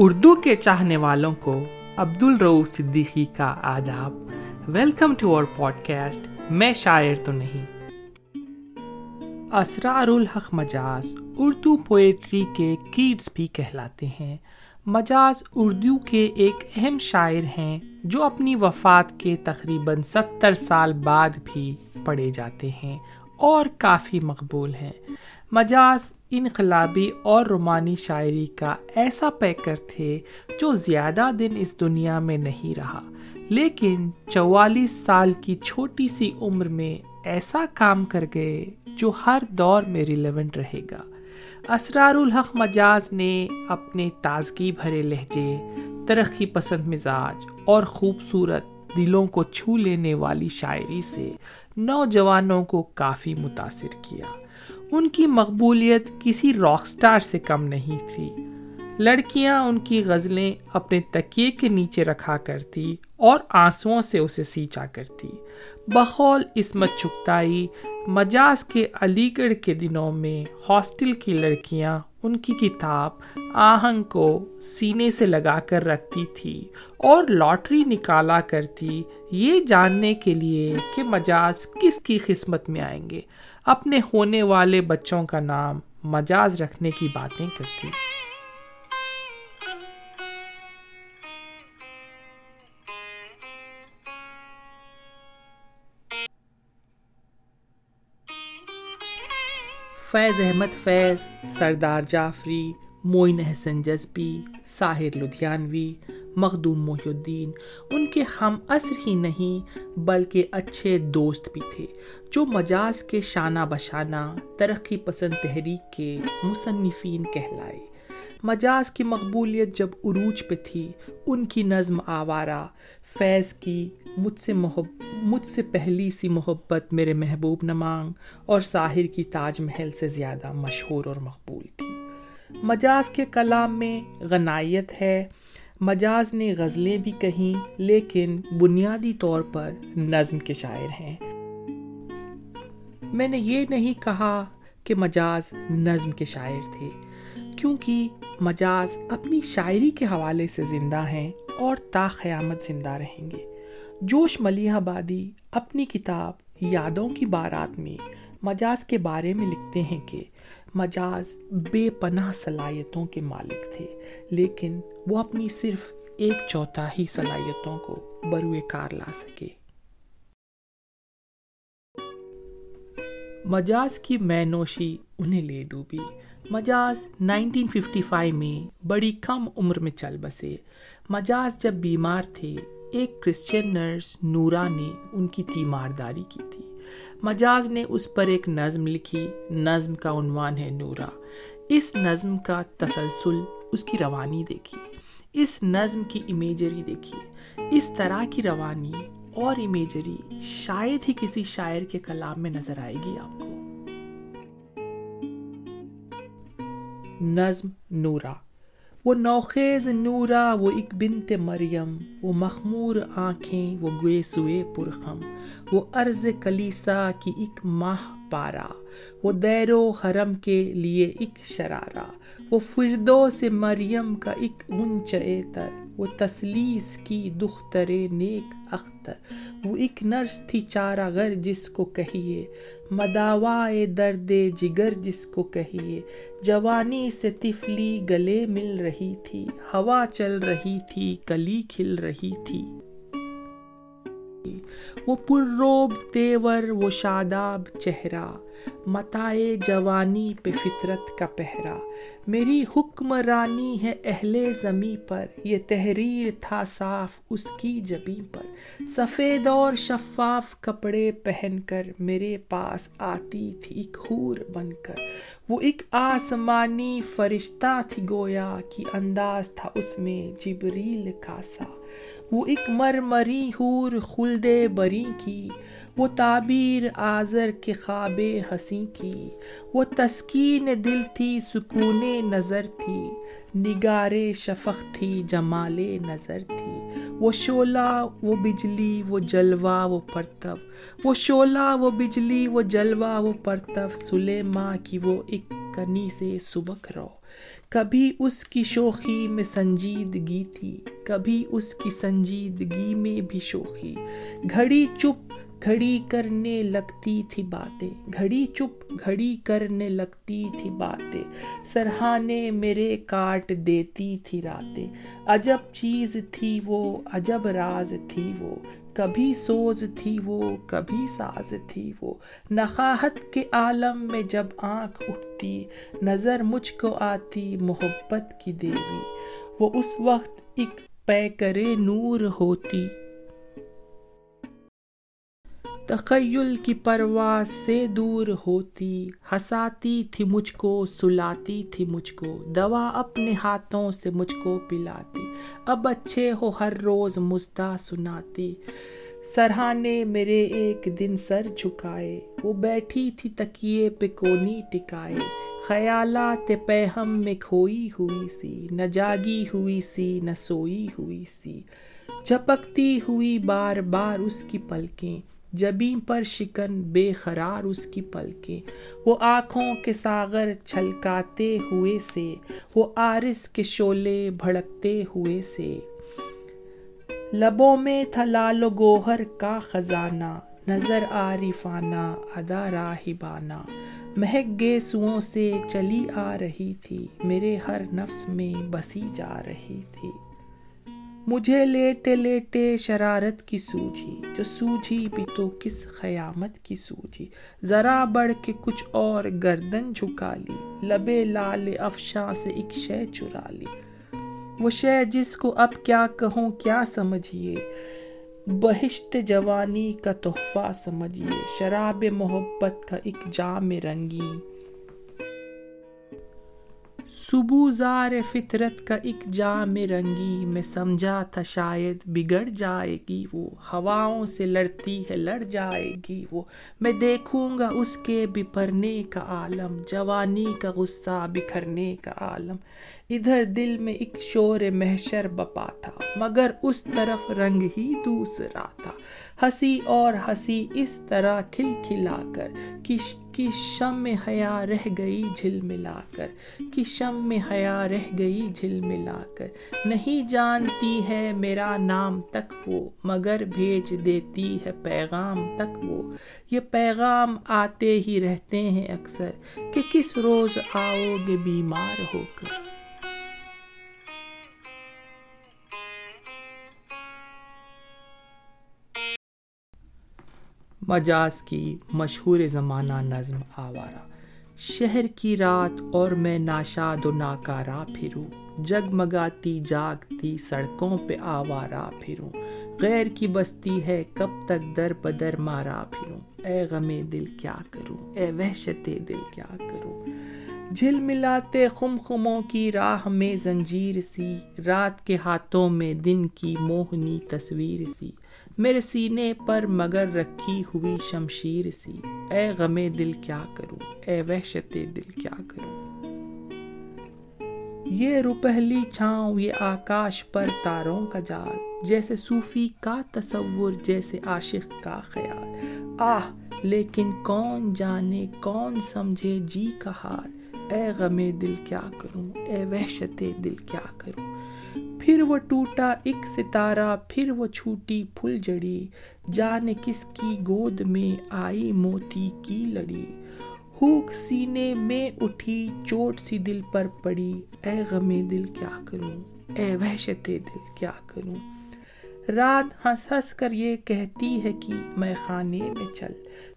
اردو کے چاہنے والوں کو عبد الرو صدیقی کا آداب۔ Welcome to our podcast میں شاعر تو نہیں۔ اسرار الحق مجاز اردو پوئٹری کے کیڈس بھی کہلاتے ہیں۔ مجاز اردو کے ایک اہم شاعر ہیں جو اپنی وفات کے تقریباً ستر سال بعد بھی پڑھے جاتے ہیں اور کافی مقبول ہیں۔ مجاز انقلابی اور رومانی شاعری کا ایسا پیکر تھے جو زیادہ دن اس دنیا میں نہیں رہا۔ لیکن چوالیس سال کی چھوٹی سی عمر میں ایسا کام کر گئے جو ہر دور میں ریلیونٹ رہے گا۔ اسرار الحق مجاز نے اپنے تازگی بھرے لہجے، ترقی پسند مزاج اور خوبصورت دلوں کو چھو لینے والی شاعری سے نوجوانوں کو کافی متاثر کیا۔ ان کی مقبولیت کسی راک سٹار سے کم نہیں تھی۔ لڑکیاں ان کی غزلیں اپنے تکیے کے نیچے رکھا کرتی اور آنسوؤں سے اسے سینچا کرتی۔ بخول عصمت چکتائی، مجاز کے علی گڑھ کے دنوں میں ہاسٹل کی لڑکیاں ان کی کتاب آہنگ کو سینے سے لگا کر رکھتی تھی اور لاٹری نکالا کرتی۔ یہ جاننے کے لیے کہ مجاز کس کی قسمت میں آئیں گے۔ اپنے ہونے والے بچوں کا نام مجاز رکھنے کی باتیں کرتی۔ فیض احمد فیض، سردار جعفری معین احسن جذبی، ساحر لدھیانوی مخدوم محی الدین ان کے ہم عصر ہی نہیں، بلکہ اچھے دوست بھی تھے، جو مجاز کے شانہ بشانہ ترقی پسند تحریک کے مصنفین کہلائے۔ مجاز کی مقبولیت جب عروج پہ تھی، ان کی نظم آوارہ، فیض کی مجھ سے محب، مجھ سے پہلی سی محبت میرے محبوب نمانگ اور ساحر کی تاج محل سے زیادہ مشہور اور مقبول تھی۔ مجاز کے کلام میں غنائیت ہے مجاز نے غزلیں بھی کہیں، لیکن بنیادی طور پر نظم کے شاعر ہیں۔ میں نے یہ نہیں کہا کہ مجاز نظم کے شاعر تھے، کیونکہ مجاز اپنی شاعری کے حوالے سے زندہ ہیں اور تا قیامت زندہ رہیں گے۔ جوش ملیح آبادی اپنی کتاب یادوں کی بارات میں مجاز کے بارے میں لکھتے ہیں کہ مجاز بے پناہ صلاحیتوں کے مالک تھے، لیکن وہ اپنی صرف ایک چوتھائی صلاحیتوں کو بروئے کار لا سکے۔ مجاز کی مینوشی انہیں لے ڈوبی۔ مجاز 1955 میں بڑی کم عمر میں چل بسے۔ مجاز جب بیمار تھے، ایک کرسچن نرس نورا نے ان کی تیمارداری کی تھی۔ مجاز نے اس پر ایک نظم لکھی، نظم کا عنوان ہے نورا۔ اس نظم کا تسلسل اس کی روانی دیکھیے۔ اس نظم کی امیجری دیکھیے۔ اس طرح کی روانی اور امیجری شاید ہی کسی شاعر کے کلام میں نظر آئے گی آپ کو۔ نظم نورا۔ وہ نوخیز نورا وہ ایک بنت مریم، وہ مخمور آنکھیں، وہ گوے سوئے پرخم، وہ عرض کلیسا کی ایک ماہ پارا، وہ دیر و حرم کے لیے ایک شرارہ وہ فردو سے مریم کا ایک اونچے تر۔ وہ تسلیس کی دختر نیک اختر۔ وہ ایک نرس تھی چارہ گر جس کو کہیے۔ مداوائے درد جگر جس کو کہیے۔ جوانی سے تفلی گلے مل رہی تھی۔ ہوا چل رہی تھی، کلی کھل رہی تھی۔ وہ پروب تیور وہ شاداب چہرہ، متائے جوانی پہ فطرت کا پہرا میری حکمرانی ہے اہل زمیں پر، یہ تحریر تھا صاف اس کی جبی پر۔ سفید اور شفاف کپڑے پہن کر میرے پاس آتی تھی خور بن کر۔ وہ ایک آسمانی فرشتہ تھی گویا، کی انداز تھا اس میں جبریل کا سا۔ وہ ایک مرمری حور خلد بری کی، وہ تعبیر آزر کے خواب ہنسی کی۔ وہ تسکین دل تھی، سکون نظر تھی۔ نگار شفق تھی، جمال نظر تھی۔ وہ شولا وہ بجلی، وہ جلوہ، وہ پرتو۔ وہ شولا وہ بجلی، وہ جلوہ، وہ پرتو۔ سلیما کی وہ ایک کنی سے سبک رو۔ کبھی اس کی شوخی میں سنجیدگی تھی، کبھی اس کی سنجیدگی میں بھی شوخی۔ گھڑی چپ گھڑی کرنے لگتی تھی باتیں، گھڑی چپ گھڑی کرنے لگتی تھی باتیں۔ سرہانے میرے کاٹ دیتی تھی راتیں۔ عجب چیز تھی وہ، عجب راز تھی وہ۔ کبھی سوز تھی وہ، کبھی ساز تھی وہ۔ نخاہت کے عالم میں جب آنکھ اٹھتی، نظر مجھ کو آتی محبت کی دیوی۔ وہ اس وقت ایک پیکرے نور ہوتی۔ تخیل کی پرواز سے دور ہوتی ہساتی تھی مجھ کو، سلاتی تھی مجھ کو، دوا اپنے ہاتھوں سے مجھ کو پلاتی۔ اب اچھے ہو ہر روز مزدہ سناتی۔ سرہانے میرے ایک دن سر جھکائے۔ وہ بیٹھی تھی تکیے پہ کونی ٹکائے۔ خیالات پہم میں کھوئی ہوئی سی، نہ جاگی ہوئی سی، نہ سوئی ہوئی سی۔ جھپکتی ہوئی بار بار اس کی پلکیں۔ جبیں پر شکن بے قرار اس کی پلکیں۔ وہ آنکھوں کے ساغر چھلکاتے ہوئے سے، وہ آرس کے شولے بھڑکتے ہوئے سے۔ لبوں میں تھا لال و گوہر کا خزانہ، نظر عارفانہ، ادا راہبانہ۔ مہک گے سوؤں سے چلی آ رہی تھی، میرے ہر نفس میں بسی جا رہی تھی۔ مجھے لیٹے لیٹے شرارت کی سوجھی، جو سوجھی بھی تو کس قیامت کی سوجھی۔ ذرا بڑھ کے کچھ اور گردن جھکا لی، لبے لال افشاں سے ایک شے چرا لی۔ وہ شے جس کو اب کیا کہوں، کیا سمجھیے؟ بہشت جوانی کا تحفہ سمجھیے۔ شراب محبت کا ایک جام رنگی سبوزار فطرت کا ایک جام رنگی میں سمجھا تھا شاید بگڑ جائے گی وہ۔ ہواؤں سے لڑتی ہے، لڑ جائے گی وہ۔ میں دیکھوں گا اس کے بپرنے کا عالم، جوانی کا غصہ بکھرنے کا عالم۔ ادھر دل میں ایک شور محشر بپا تھا، مگر اس طرف رنگ ہی دوسرا تھا۔ ہنسی اور ہنسی اس طرح کھل کھلا کر کی شم میں حیا رہ گئی جھل ملا کر، کی شم میں حیا رہ گئی جھل ملا کر۔ نہیں جانتی ہے میرا نام تک وہ، مگر بھیج دیتی ہے پیغام تک وہ۔ یہ پیغام آتے ہی رہتے ہیں اکثر، کہ کس روز آؤ گے بیمار ہو کر۔ مجاز کی مشہور زمانہ نظم آوارہ۔ شہر کی رات اور میں ناشاد و ناکارا پھروں۔ جگمگاتی، جاگتی سڑکوں پہ آوارہ پھروں۔ غیر کی بستی ہے، کب تک در بدر مارا پھروں۔ اے غم دل کیا کروں؟ اے وحشت دل کیا کروں؟ جھل ملاتے خم خموں کی راہ میں زنجیر سی۔ رات کے ہاتھوں میں دن کی موہنی تصویر سی۔ میرے سینے پر مگر رکھی ہوئی شمشیر سی۔ اے غم دل کیا کروں؟ اے وحشت دل کیا کروں؟ یہ روپہلی چھاؤں، یہ آکاش پر تاروں کا جال۔ جیسے صوفی کا تصور، جیسے عاشق کا خیال۔ آہ، لیکن کون جانے، کون سمجھے جی کا حال؟ اے غم دل کیا کروں؟ اے وحشت دل کیا کروں؟ پھر وہ ٹوٹا ایک ستارہ، پھر وہ چھوٹی پھل جڑی۔ جانے کس کی گود میں آئی موتی کی لڑی۔ ہوک سینے میں اٹھی، چوٹ سی دل پر پڑی۔ اے غم دل کیا کروں؟ اے وحشت دل کیا کروں؟ رات ہنس ہنس کر یہ کہتی ہے کہ میں خانے میں چل۔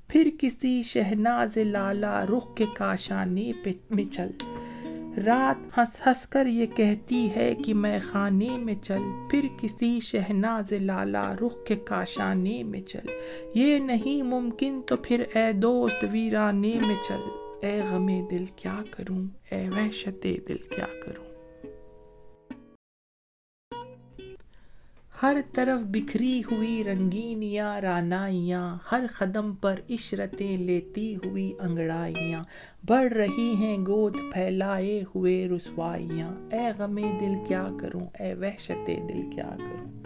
پھر کسی شہناز لالا رخ کے کاشانے پہ میں چل۔ رات ہنس ہنس کر یہ کہتی ہے کہ میں خانے میں چل، پھر کسی شہناز لالا رخ کے کاشانے میں چل۔ یہ نہیں ممکن تو پھر اے دوست ویرانے میں چل۔ اے غم دل کیا کروں؟ اے وحشت دل کیا کروں؟ ہر طرف بکھری ہوئی رنگینیاں رانائیاں، ہر قدم پر عشرتیں لیتی ہوئی انگڑائیاں۔ بڑھ رہی ہیں گود پھیلائے ہوئے رسوائیاں۔ اے غم دل کیا کروں؟ اے وحشت دل کیا کروں؟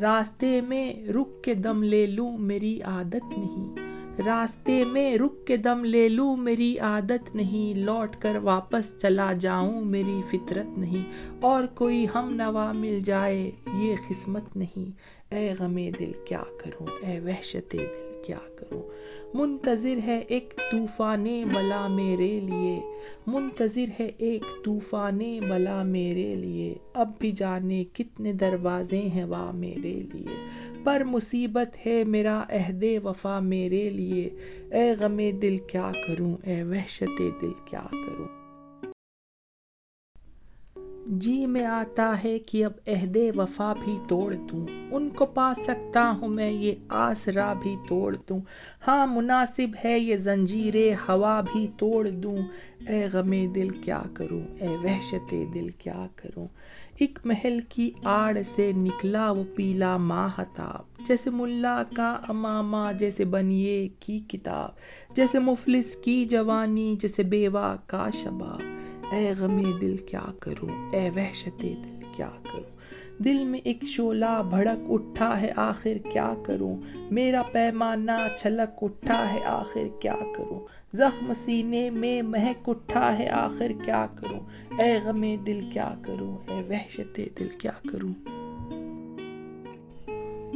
راستے میں رک کے دم لے لوں، میری عادت نہیں۔ راستے میں رک کے دم لے لوں، میری عادت نہیں۔ لوٹ کر واپس چلا جاؤں، میری فطرت نہیں۔ اور کوئی ہم نوا مل جائے، یہ قسمت نہیں۔ اے غم دل، کیا کروں؟ اے وحشت دل۔ کیا کروں؟ منتظر ہے ایک طوفان بلا میرے لیے۔ منتظر ہے ایک طوفان بلا میرے لیے۔ اب بھی جانے کتنے دروازے ہیں وا میرے لیے۔ پر مصیبت ہے میرا عہد وفا میرے لیے۔ اے غم دل کیا کروں؟ اے وحشت دل کیا کروں؟ جی میں آتا ہے کہ اب عہد وفا بھی توڑ دوں۔ ان کو پا سکتا ہوں میں یہ آسرا بھی توڑ دوں۔ ہاں مناسب ہے یہ زنجیر ہوا بھی توڑ دوں۔ اے غم دل کیا کروں؟ اے وحشت دل کیا کروں؟ ایک محل کی آڑ سے نکلا وہ پیلا ماہتاب جیسے ملا کا امامہ، جیسے بنیے کی کتاب۔ جیسے مفلس کی جوانی، جیسے بیوہ کا شباب۔ اے غم دل کیا کروں؟ اے وحشت دل کیا کروں؟ دل میں ایک شولہ بھڑک اٹھا ہے، آخر کیا کروں؟ میرا پیمانہ چھلک اٹھا ہے، آخر کیا کروں؟ زخم سینے میں مہک اٹھا ہے، آخر کیا کروں؟ اے غم دل کیا کروں؟ اے وحشت دل کیا کروں؟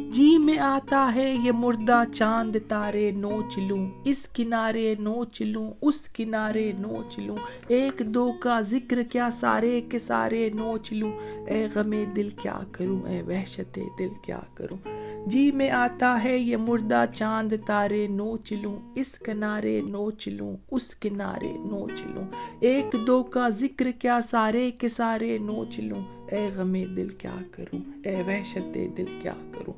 جی میں آتا ہے، یہ مردہ چاند تارے نوچ لوں، اس کنارے نوچ لوں، اس کنارے نوچ لوں۔ ایک دو کا ذکر کیا سارے کے سارے نوچ لوں۔ اے غم دل کیا کروں، اے وحشت دل کیا کروں۔ جی میں آتا ہے، یہ مردہ چاند تارے نوچ لوں۔ اس کنارے نوچ لوں، اس کنارے نوچ لوں۔ ایک دو کا ذکر کیا سارے کے سارے نوچ لوں۔ اے غم دل کیا کروں؟ اے وحشت دل کیا کروں؟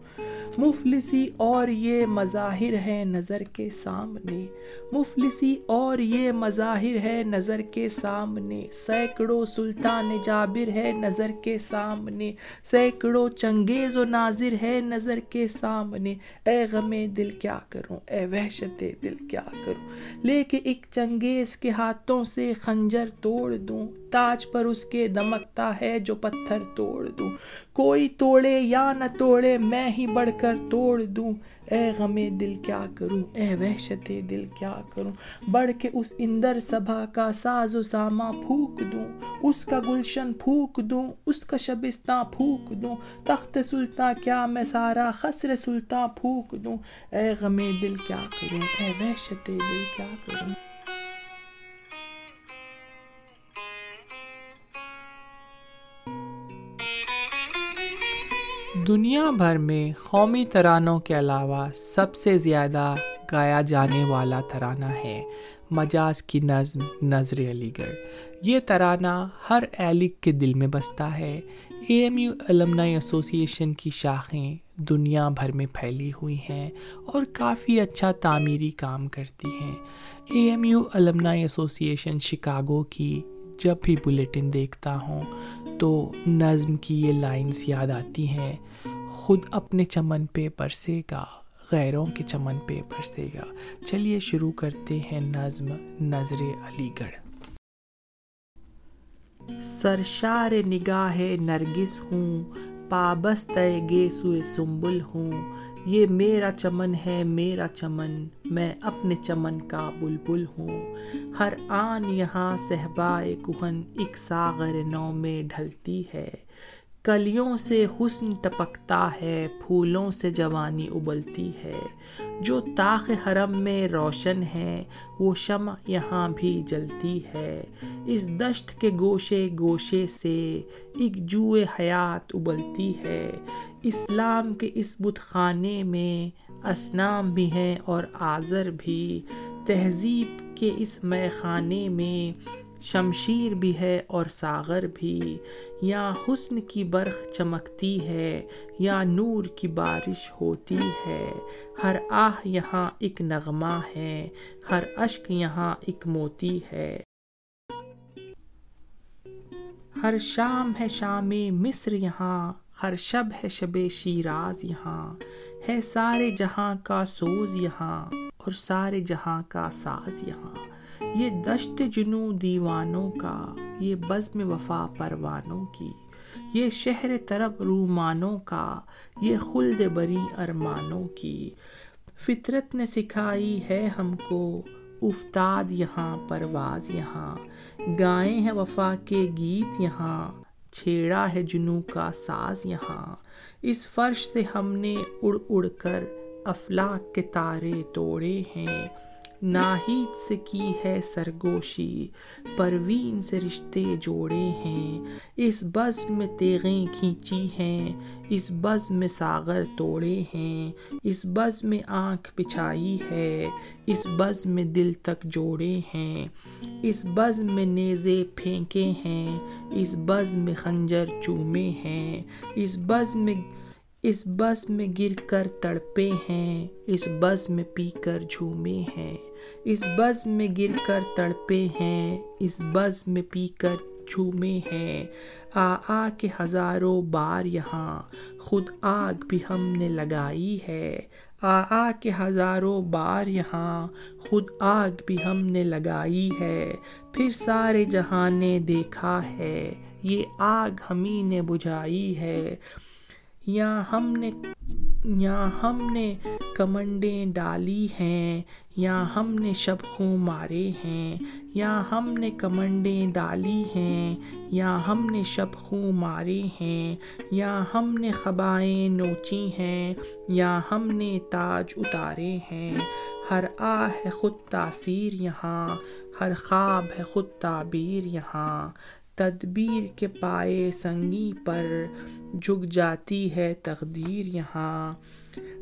مفلسی اور یہ مظاہر ہے نظر کے سامنے۔ مفلسی اور یہ مظاہر ہے نظر کے سامنے۔ سینکڑوں سلطان جابر ہے نظر کے سامنے۔ سینکڑوں چنگیز و ناظر ہے نظر کے سامنے۔ اے غم دل کیا کروں؟ اے وحشت دل کیا کروں؟ لے کے ایک چنگیز کے ہاتھوں سے خنجر توڑ دوں۔ تاج پر اس کے دمکتا ہے جو پتھر توڑ دوں۔ کوئی توڑے یا نہ توڑے میں ہی بڑھ کر توڑ دوں۔ اے غم دل کیا کروں؟ اے وحشت دل کیا کروں؟ بڑھ کے اس اندر سبھا کا ساز و ساما پھوک دوں۔ اس کا گلشن پھوک دوں۔ اس کا شبستان پھوک دوں۔ تخت سلطان کیا میں سارا خسر سلطان پھوک دوں۔ اے غم دل کیا کروں؟ اے وحشت دل کیا کروں؟ دنیا بھر میں قومی ترانوں کے علاوہ سب سے زیادہ گایا جانے والا ترانہ ہے مجاز کی نظم نظر علی گڑھ۔ یہ ترانہ ہر ایلک کے دل میں بستا ہے۔ A M U alumni association کی شاخیں دنیا بھر میں پھیلی ہوئی ہیں اور کافی اچھا تعمیری کام کرتی ہیں۔ A M U alumni association Chicago کی جب بھی بلیٹن دیکھتا ہوں تو نظم کی یہ لائنز یاد آتی ہیں۔ خود اپنے چمن پہ برسے گا، غیروں کے چمن پہ برسے گا۔ چلیے شروع کرتے ہیں نظم نظر علی گڑھ۔ سرشار نگاہ نرگس ہوں، پابست گیسو سنبل ہوں۔ یہ میرا چمن ہے، میرا چمن، میں اپنے چمن کا بلبل ہوں۔ ہر آن یہاں صحبائے کہن ایک ساغر نو میں ڈھلتی ہے۔ کلیوں سے حسن ٹپکتا ہے، پھولوں سے جوانی ابلتی ہے۔ جو طاق حرم میں روشن ہے، وہ شمع یہاں بھی جلتی ہے۔ اس دشت کے گوشے گوشے سے ایک جوئے حیات ابلتی ہے۔ اسلام کے اس بت خانے میں اسنام بھی ہیں اور آذر بھی۔ تہذیب کے اس مے خانے میں شمشیر بھی ہے اور ساغر بھی۔ یا حسن کی برخ چمکتی ہے، یا نور کی بارش ہوتی ہے۔ ہر آہ یہاں ایک نغمہ ہے، ہر اشک یہاں ایک موتی ہے۔ ہر شام ہے شام مصر یہاں ہر شب ہے شب شیراز یہاں ہے سارے جہاں کا سوز یہاں اور سارے جہاں کا ساز یہاں۔ یہ دشت جنو دیوانوں کا، یہ بزم وفا پروانوں کی۔ یہ شہر طرب رومانوں کا، یہ خلد بری ارمانوں کی۔ فطرت نے سکھائی ہے ہم کو، افتاد یہاں پرواز یہاں۔ گائے ہیں وفا کے گیت یہاں۔ چھیڑا ہے جنو کا ساز یہاں۔ اس فرش سے ہم نے اڑ اڑ کر افلاق کے تارے توڑے ہیں۔ ناہید سے کی ہے سرگوشی، پروین سے رشتے جوڑے ہیں۔ اس بزم میں تیغیں کھینچی ہیں، اس بزم میں ساغر توڑے ہیں۔ اس بزم میں آنکھ بچھائی ہے، اس بزم میں دل تک جوڑے ہیں۔ اس بزم میں نیزے پھینکے ہیں، اس بزم میں خنجر چومے ہیں۔ اس بزم میں اس بس میں گر کر تڑپے ہیں، اس بس میں پی کر جھومے ہیں۔ اس بز میں گر کر تڑپے ہیں، اس بز میں پی کر جھومے ہیں۔ آ آ کے ہزاروں بار یہاں، خود آگ بھی ہم نے لگائی ہے۔ آ آ کے ہزاروں بار یہاں، خود آگ بھی ہم نے لگائی ہے۔ پھر سارے جہاں نے دیکھا ہے، یہ آگ ہمیں نے بجھائی ہے۔ یا ہم نے یا ہم نے کمنڈیں ڈالی ہیں، یا ہم نے شب خوں مارے ہیں، یا ہم نے کمنڈیں ڈالی ہیں، یا ہم نے شب خوں مارے ہیں، یا ہم نے خبائیں نوچی ہیں، یا ہم نے تاج اتارے ہیں۔ ہر آ ہے خود تاثیر یہاں، ہر خواب ہے خود تعبیر یہاں۔ تدبیر کے پائے سنگی پر جھک جاتی ہے تقدیر یہاں۔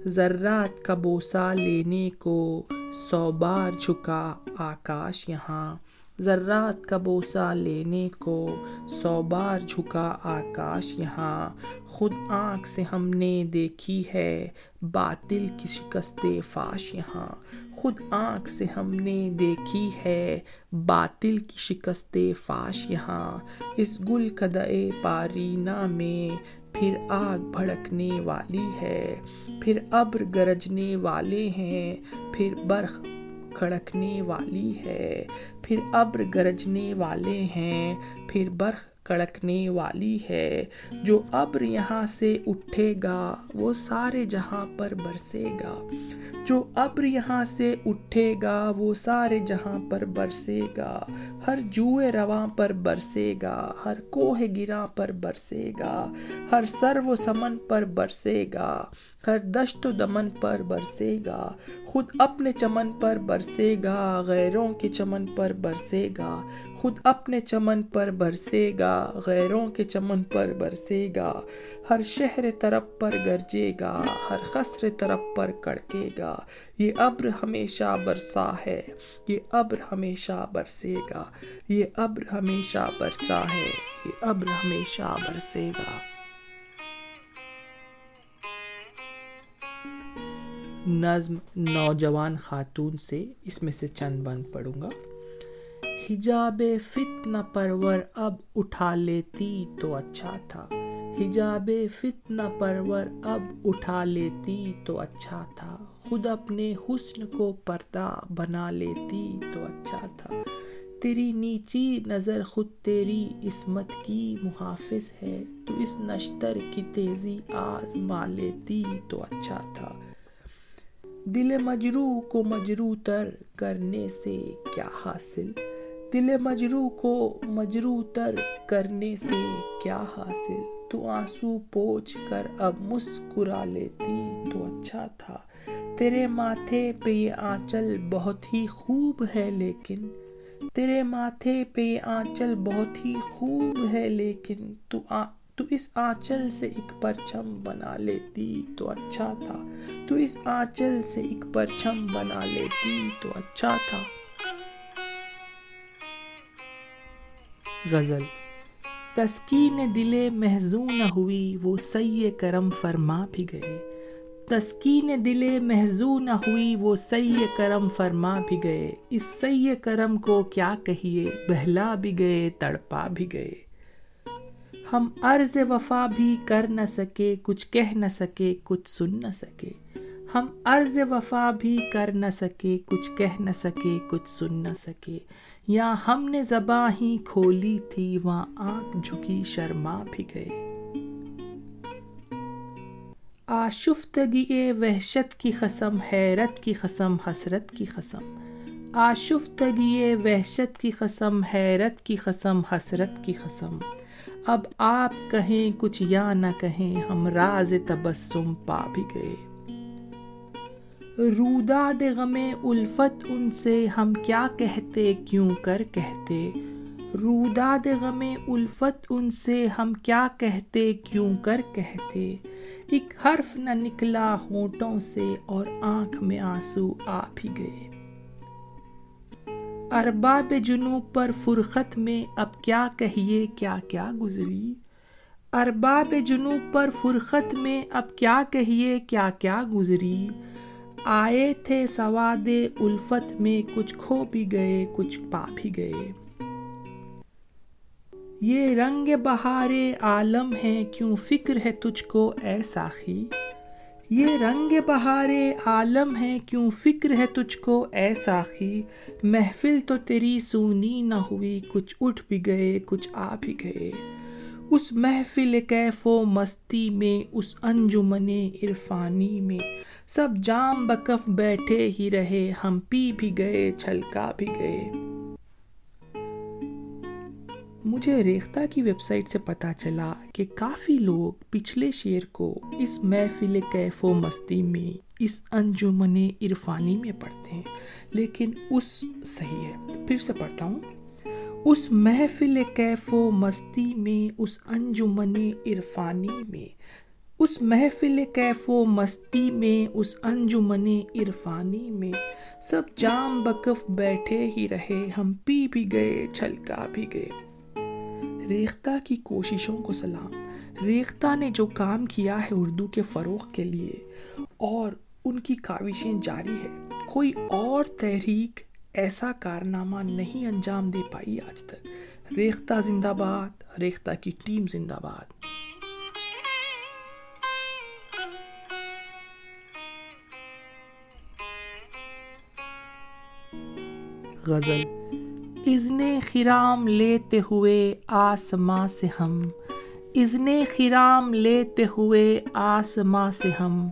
ذرات کا بوسہ لینے کو سو بار جھکا آکاش یہاں۔ ذرات کا بوسہ لینے کو سو بار جھکا آکاش یہاں۔ خود آنکھ سے ہم نے دیکھی ہے باطل کی شکست فاش یہاں۔ خود آنکھ سے ہم نے دیکھی ہے باطل کی شکست فاش یہاں۔ اس گل کدئے پارینا میں پھر آگ بھڑکنے والی ہے۔ پھر ابر گرجنے والے ہیں۔ پھر برق کھڑکنے والی ہے پھر ابر گرجنے والے ہیں پھر برف کڑکنے والی ہے، جو ابر یہاں سے اٹھے گا، وہ سارے جہاں پر برسے گا۔ جو ابر یہاں سے اٹھے گا، وہ سارے جہاں پر برسے گا۔ ہر جوئے رواں پر برسے گا، ہر کوہ گراں پر برسے گا۔ ہر سر و سمن پر برسے گا، ہر دشت و دمن پر برسے گا۔ خود اپنے چمن پر برسے گا، غیروں کے چمن پر برسے گا۔ خود اپنے چمن پر برسے گا، غیروں کے چمن پر برسے گا۔ ہر شہر طرف پر گرجے گا، ہر خسر طرف پر کڑکے گا۔ یہ ابر ہمیشہ برسا ہے، یہ ابر ہمیشہ برسے گا۔ یہ ابر ہمیشہ برسا ہے، یہ ابر ہمیشہ برسے گا۔ نظم نوجوان خاتون سے اس میں سے چند بند پڑھوں گا۔ حجاب فتنہ پرور اب اٹھا لیتی تو اچھا تھا۔ حجاب فتنہ پرور اب اٹھا لیتی تو اچھا تھا۔ خود اپنے حسن کو پردہ بنا لیتی تو اچھا تھا۔ تیری نیچی نظر خود تیری عصمت کی محافظ ہے۔ تو اس نشتر کی تیزی آزما لیتی تو اچھا تھا۔ دل مجرو کو مجرو تر کرنے سے کیا حاصل؟ دل مجرو کو مجرو تر کرنے سے کیا حاصل؟ تو آنسو پوچھ کر اب مسکرا لیتی، تو اچھا تھا۔ تیرے ماتھے پہ یہ آنچل بہت ہی خوب ہے، لیکن تیرے ماتھے پہ یہ آنچل بہت ہی خوب ہے، لیکن تو آ، تو اس آنچل سے ایک پرچم بنا لیتی، تو اچھا تھا۔ تو اس آنچل سے ایک پرچم بنا لیتی، تو اچھا تھا۔ غزل۔ تسکین دل محزون ہوئی، وہ سی کرم فرما بھی گئے۔ تسکین دل محزون ہوئی، وہ سی کرم فرما بھی گئے۔ اس سی کرم کو کیا کہیے؟ بہلا بھی گئے، تڑپا بھی گئے۔ ہم عرض وفا بھی کر نہ سکے، کچھ کہہ نہ سکے، کچھ سن نہ سکے۔ ہم عرض وفا بھی کر نہ سکے، کچھ کہہ نہ سکے، کچھ سن نہ سکے۔ یا ہم نے زباں ہی کھولی تھی، وہاں آنکھ جھکی، شرما بھی گئے آشفتگی وحشت کی قسم، حیرت کی قسم، حسرت کی قسم۔ آشفتگی وحشت کی قسم، حیرت کی قسم، حسرت کی قسم۔ اب آپ کہیں، کچھ یا نہ کہیں، ہم راز تبسم پا بھی گئے۔ روداد غم الفت ان سے ہم کیا کہتے، کیوں کر کہتے؟ روداد غم الفت ان سے ہم کیا کہتے، کیوں کر کہتے؟ ایک حرف نہ نکلا ہونٹوں سے اور آنکھ میں آنسو آ بھی گئے۔ ارباب جنوب پر فرخت میں اب کیا کہیے، کیا کیا گزری؟ ارباب جنوب پر فرخت میں اب کیا کہیے، کیا کیا گزری؟ آئے تھے سواد الفت میں، کچھ کھو بھی گئے، کچھ پا بھی گئے۔ یہ رنگ بہار عالم ہے، کیوں فکر ہے تجھ کو اے ساخی؟ یہ رنگ بہار عالم ہے، کیوں فکر ہے تجھ کو اے ساخی؟ محفل تو تیری سونی نہ ہوئی، کچھ اٹھ بھی گئے، کچھ آ بھی گئے۔ اس محفل کیف و مستی میں، اس انجمن عرفانی میں۔ سب جام بکف بیٹھے ہی رہے، ہم پی بھی گئے چھلکا بھی گئے۔ مجھے ریختہ کی ویب سائٹ سے پتا چلا کہ کافی لوگ پچھلے شعر کو اس محفل کیف و مستی میں، اس انجمن عرفانی میں پڑھتے ہیں، لیکن اس صحیح ہے۔ پھر سے پڑھتا ہوں۔ اس محفل کیف و مستی میں، اس انجمن عرفانی میں۔ اس محفل کیف و مستی میں، اس انجمن عرفانی میں۔ سب جام بکف بیٹھے ہی رہے، ہم پی بھی گئے چھلکا بھی گئے۔ ریختہ کی کوششوں کو سلام۔ ریختہ نے جو کام کیا ہے اردو کے فروغ کے لیے، اور ان کی کاوشیں جاری ہے کوئی اور تحریک ایسا کارنامہ نہیں انجام دے پائی آج تک۔ ریختہ زندہ باد، ریختہ کی ٹیم زندہ باد۔ غزل، اذن خرام لیتے ہوئے آسماں سے ہم۔ اذن خرام لیتے ہوئے آسماں سے ہم۔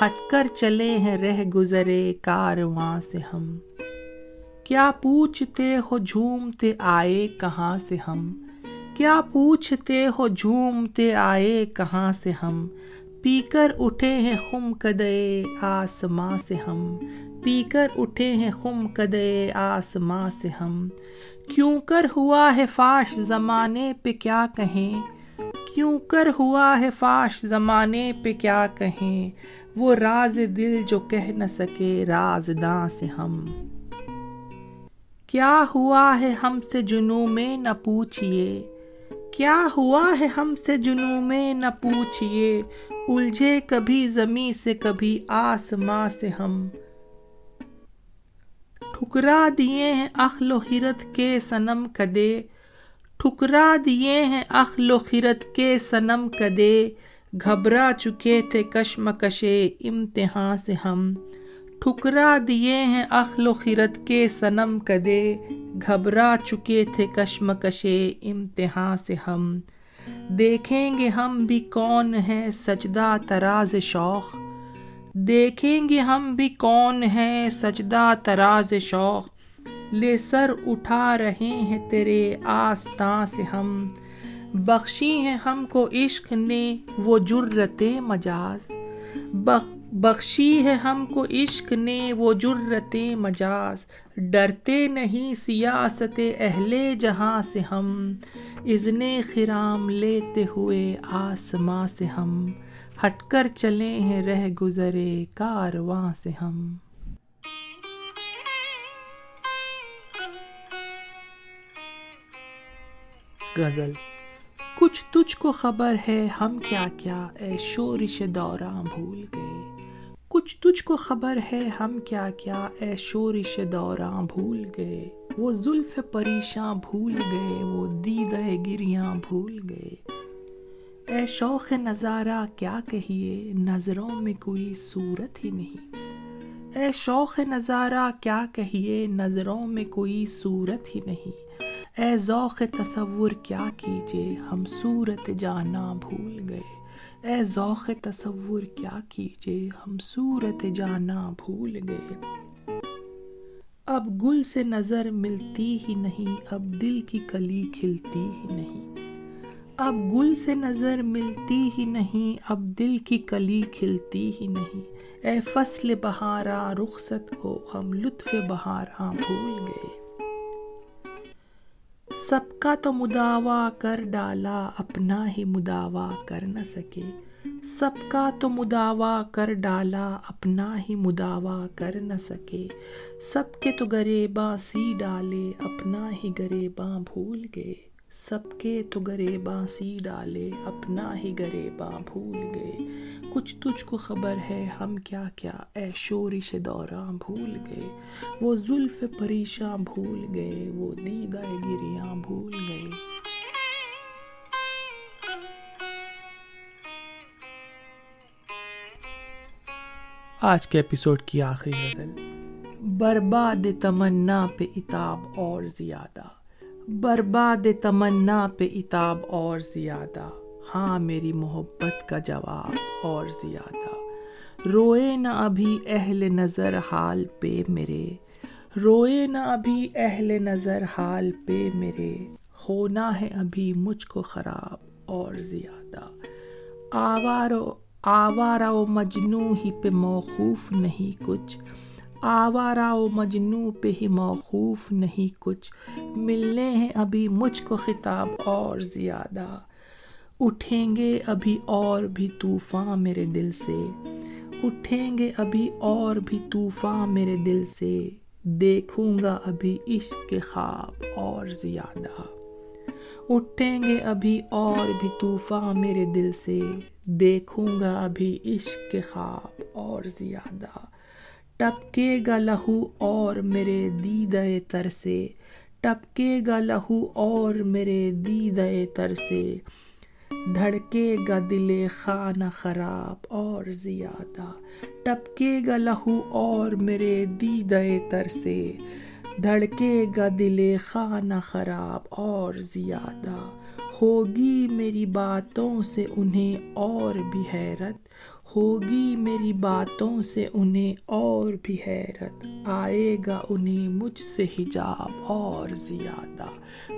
ہٹ کر چلے ہیں رہ گزرے کارواں سے ہم۔ کیا پوچھتے ہو جھومتے آئے کہاں سے ہم؟ کیا پوچھتے ہو جھومتے آئے کہاں سے ہم؟ پی کر اٹھے ہیں خم کدے آسماں سے ہم۔ پی کر اٹھے ہیں خم کدے آسماں سے ہم۔ کیوں کر ہوا ہے فاش زمانے پہ کیا کہیں؟ کیوں کر ہوا ہے فاش زمانے پہ کیا کہیں؟ وہ راز دل جو کہہ نہ سکے راز داں سے ہم۔ کیا ہوا ہے ہم سے جنو میں نہ پوچھئے؟ کیا ہوا ہے ہم سے جنو میں نہ پوچھئے؟ الجھے کبھی زمیں سے کبھی آسماں سے ہم۔ ٹھکرا دیے ہیں اخل و خرت کے سنم کدے۔ ٹھکرا دیے ہیں اخل و خرت کے سنم کدے۔ گھبرا چکے تھے کشم کشے امتحان سے ہم۔ ٹھکرا دیے ہیں اخل و خرت کے سنم کدے۔ گھبرا چکے تھے کشم کشے امتحان سے ہم۔ دیکھیں گے ہم بھی کون ہے سجدہ تراز شوق۔ دیکھیں گے ہم بھی کون ہیں سجدہ تراز شوق۔ لے سر اٹھا رہے ہیں تیرے آستان سے ہم۔ بخشی ہیں ہم کو عشق نے وہ جرت مجاز۔ بخشی ہے ہم کو عشق نے وہ جرت مجاز۔ ڈرتے نہیں سیاست اہل جہاں سے ہم۔ اذن خرام لیتے ہوئے آسماں سے ہم۔ ہٹ کر چلے ہیں رہ گزرے کارواں سے ہم۔ غزل۔ کچھ تجھ کو خبر ہے ہم کیا کیا، اے شورش دوراں بھول گئے۔ کچھ تجھ کو خبر ہے ہم کیا کیا؟ اے شورش دوراں بھول گئے۔ وہ زلف پریشاں بھول گئے، وہ دیدہ گریاں بھول گئے۔ اے شوق نظارہ کیا کہیے؟ نظروں میں کوئی صورت ہی نہیں۔ اے شوق نظارہ کیا کہیے؟ نظروں میں کوئی صورت ہی نہیں۔ اے ذوق تصور کیا کیجیے؟ ہم صورت جانا بھول گئے۔ اے ذوق تصور کیا کیجے ہم صورت جانا بھول گئے۔ اب گل سے نظر ملتی ہی نہیں، اب دل کی کلی کھلتی ہی نہیں۔ اب گل سے نظر ملتی ہی نہیں، اب دل کی کلی کھلتی ہی نہیں۔ اے فصل بہارا، رخصت ہو، ہم لطف بہارا بھول گئے۔ سب کا تو مداوا کر ڈالا، اپنا ہی مداوا کر نہ سکے۔ سب کا تو مداوا کر ڈالا، اپنا ہی مداوا کر نہ سکے۔ سب کے تو گریباں سی ڈالے، اپنا ہی گریباں بھول گئے۔ سب کے تو گرے بانسی ڈالے، اپنا ہی گرے باں بھول گئے۔ کچھ تجھ کو خبر ہے، ہم کیا کیا اے شورش دوراں بھول گئے۔ وہ زلف پریشاں بھول گئے، وہ دیدہ گریاں بھول گئے۔ آج کے ایپیسوڈ کی آخری غزل، برباد تمنا پہ اتاب اور زیادہ۔ برباد تمنا پہ اتاب اور زیادہ۔ ہاں میری محبت کا جواب اور زیادہ۔ روئے نہ ابھی اہل نظر حال پہ میرے۔ روئے نہ ابھی اہل نظر حال پہ میرے۔ ہونا ہے ابھی مجھ کو خراب اور زیادہ۔ آوارو، آوارا و مجنو ہی پہ موقوف نہیں کچھ۔ آوارا و مجنو پہ ہی موقوف نہیں کچھ۔ ملنے ہیں ابھی مجھ کو خطاب اور زیادہ۔ اٹھیں گے ابھی اور بھی طوفان میرے دل سے۔ اٹھیں گے ابھی اور بھی طوفان میرے دل سے۔ دیکھوں گا ابھی عشق کے خواب اور زیادہ۔ اٹھیں گے ابھی اور بھی طوفان میرے دل سے۔ دیکھوں گا ابھی عشق کے خواب اور زیادہ۔ ٹپکے گا لہو اور میرے دیدے تر سے ٹپکے گا لہو اور میرے دیدے تر سے۔ دھڑکے گا دل خانہ خراب اور زیادہ ٹپکے گا لہو اور میرے دیدے تر سے۔ دھڑکے گا دل خانہ خراب اور زیادہ، ہوگی میری باتوں سے انہیں اور بھی حیرت۔ ہوگی میری باتوں سے انہیں اور بھی حیرت۔ آئے گا انہیں مجھ سے حجاب اور زیادہ۔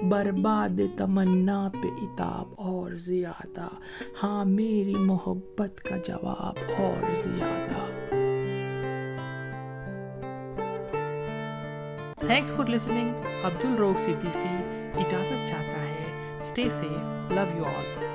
برباد تمنا پہ اتاب اور زیادہ۔ ہاں میری محبت کا جواب اور زیادہ۔ تھینکس فار لسننگ عبد الروف صدیقی اجازت چاہتا ہے stay safe love you all